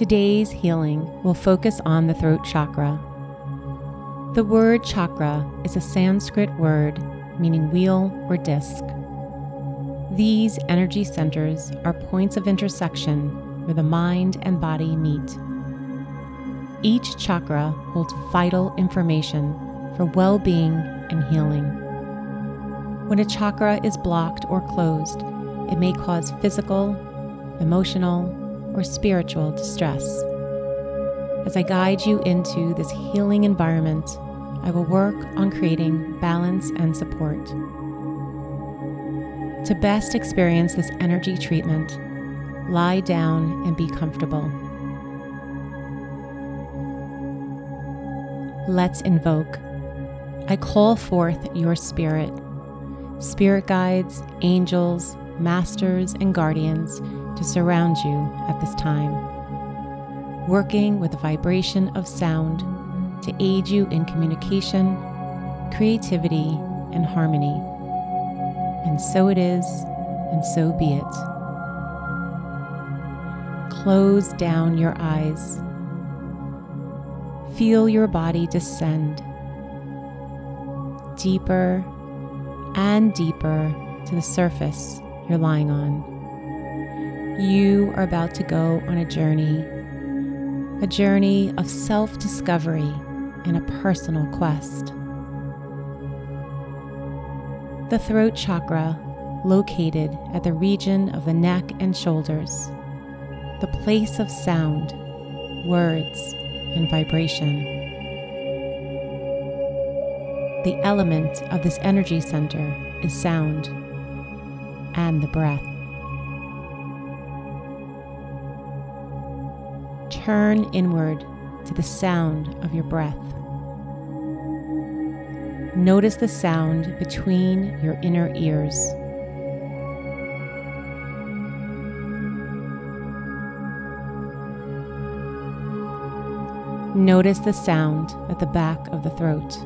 Today's healing will focus on the throat chakra. The word chakra is a Sanskrit word meaning wheel or disc. These energy centers are points of intersection where the mind and body meet. Each chakra holds vital information for well being and healing. When a chakra is blocked or closed, it may cause physical, emotional, or spiritual distress. As I guide you into this healing environment, I will work on creating balance and support. To best experience this energy treatment, lie down and be comfortable. Let's invoke. I call forth your spirit, spirit guides, angels, masters, and guardians to surround you at this time, working with the vibration of sound to aid you in communication, creativity, and harmony. And so it is, and so be it. Close down your eyes. Feel your body descend deeper and deeper to the surface you're lying on. You are about to go on a journey, a journey of self discovery and a personal quest. The throat chakra, located at the region of the neck and shoulders, the place of sound, words, and vibration. The element of this energy center is sound and the breath. Turn inward to the sound of your breath. Notice the sound between your inner ears. Notice the sound at the back of the throat.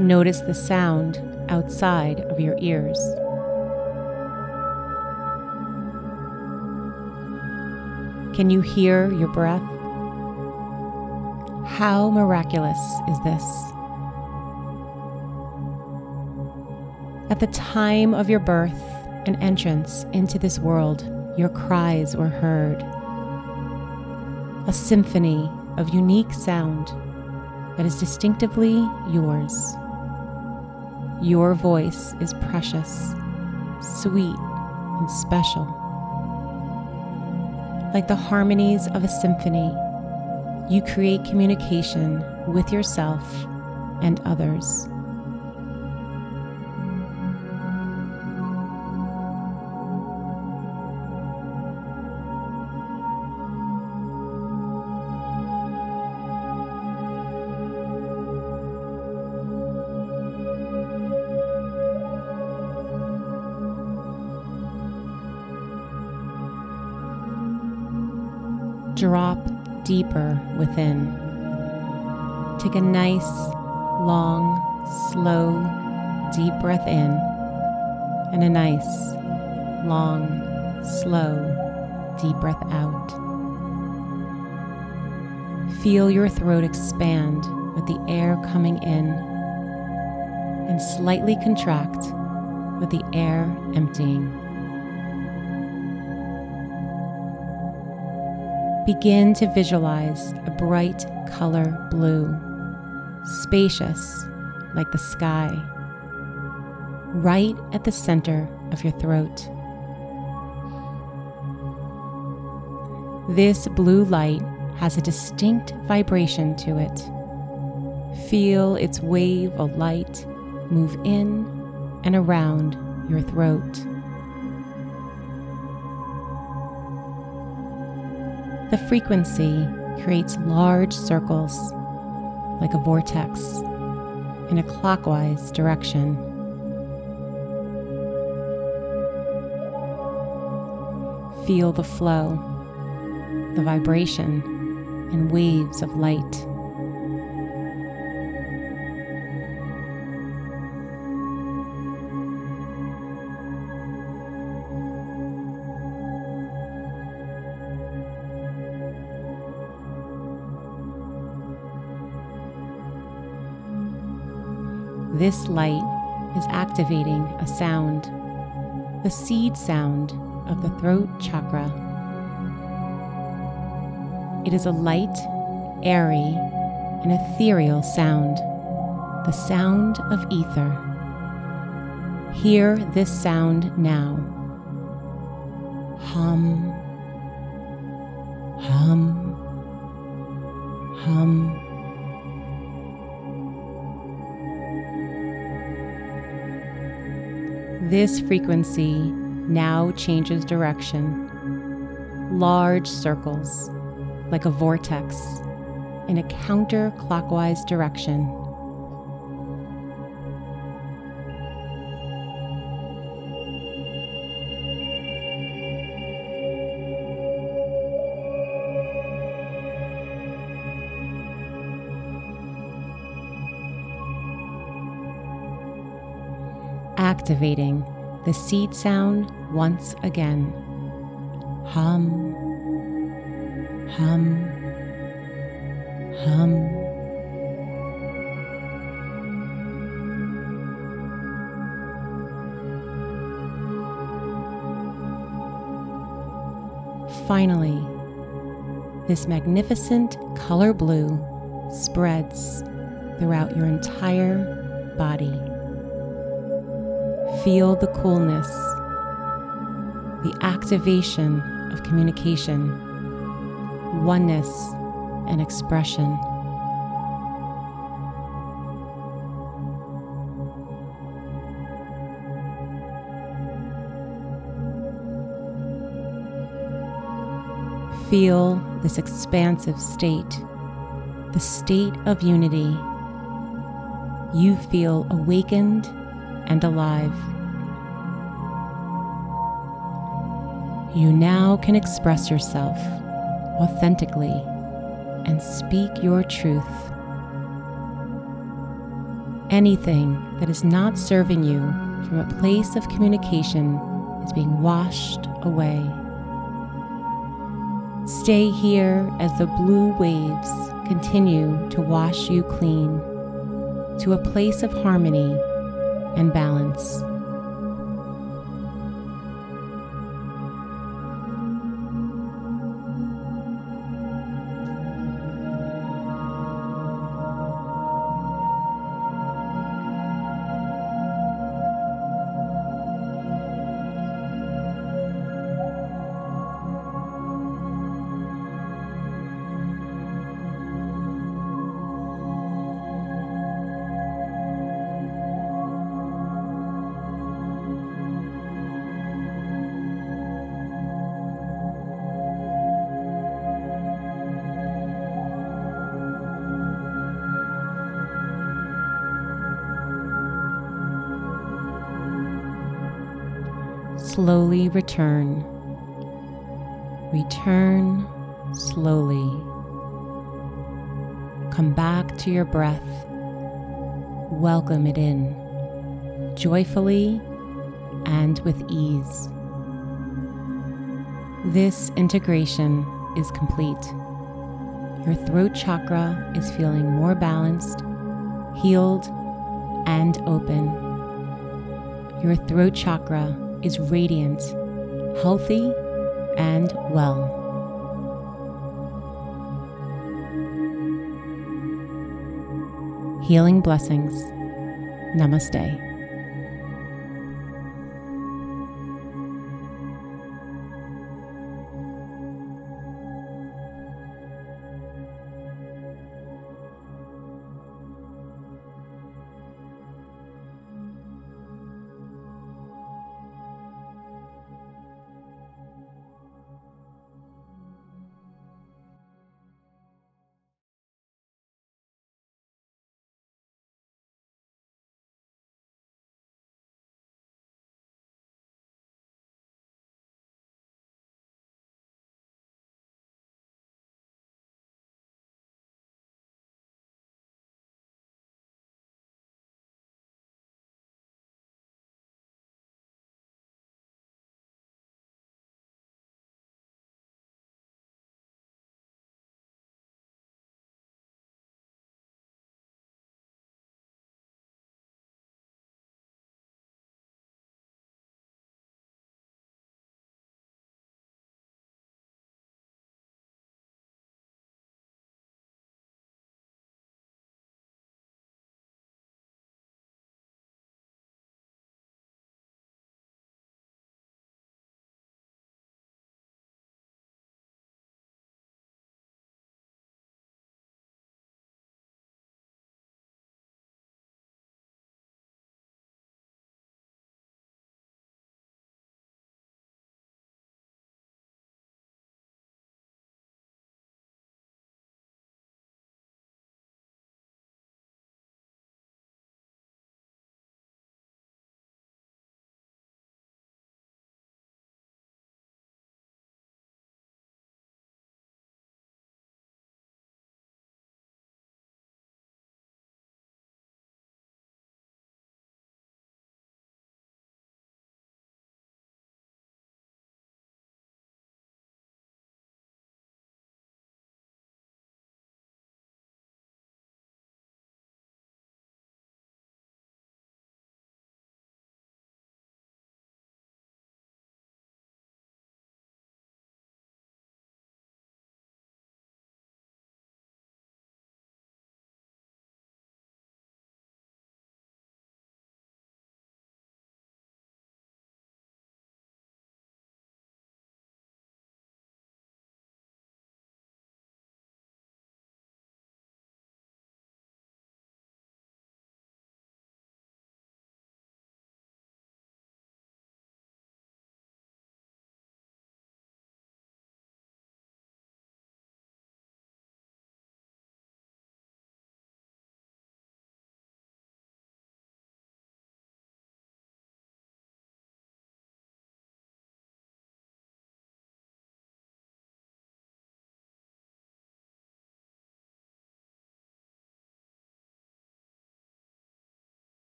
Notice the sound outside of your ears. Can you hear your breath? How miraculous is this? At the time of your birth and entrance into this world, your cries were heard. A symphony of unique sound that is distinctively yours. Your voice is precious, sweet, and special. Like the harmonies of a symphony, you create communication with yourself and others. Drop deeper within. Take a nice, long, slow, deep breath in, and a nice, long, slow, deep breath out. Feel your throat expand with the air coming in and slightly contract with the air emptying. Begin to visualize a bright color blue, spacious like the sky, right at the center of your throat. This blue light has a distinct vibration to it. Feel its wave of light move in and around your throat. The frequency creates large circles, like a vortex, in a clockwise direction. Feel the flow, the vibration, and waves of light. This light is activating a sound, the seed sound of the throat chakra. It is a light, airy, and ethereal sound, the sound of ether. Hear this sound now. Hum, This frequency now changes direction. Large circles, like a vortex, in a counterclockwise direction. Activating the seed sound once again. Hum, hum, hum. Finally, this magnificent color blue spreads throughout your entire body. Feel the coolness, the activation of communication, oneness, and expression. Feel this expansive state, the state of unity. You feel awakened and alive. You now can express yourself authentically and speak your truth. Anything that is not serving you from a place of communication is being washed away. Stay here as the blue waves continue to wash you clean to a place of harmony and balance. Slowly return. Return slowly. Come back to your breath. Welcome it in, joyfully and with ease. This integration is complete. Your throat chakra is feeling more balanced, healed, and open. Your throat chakra is radiant, healthy, and well. Healing blessings. Namaste.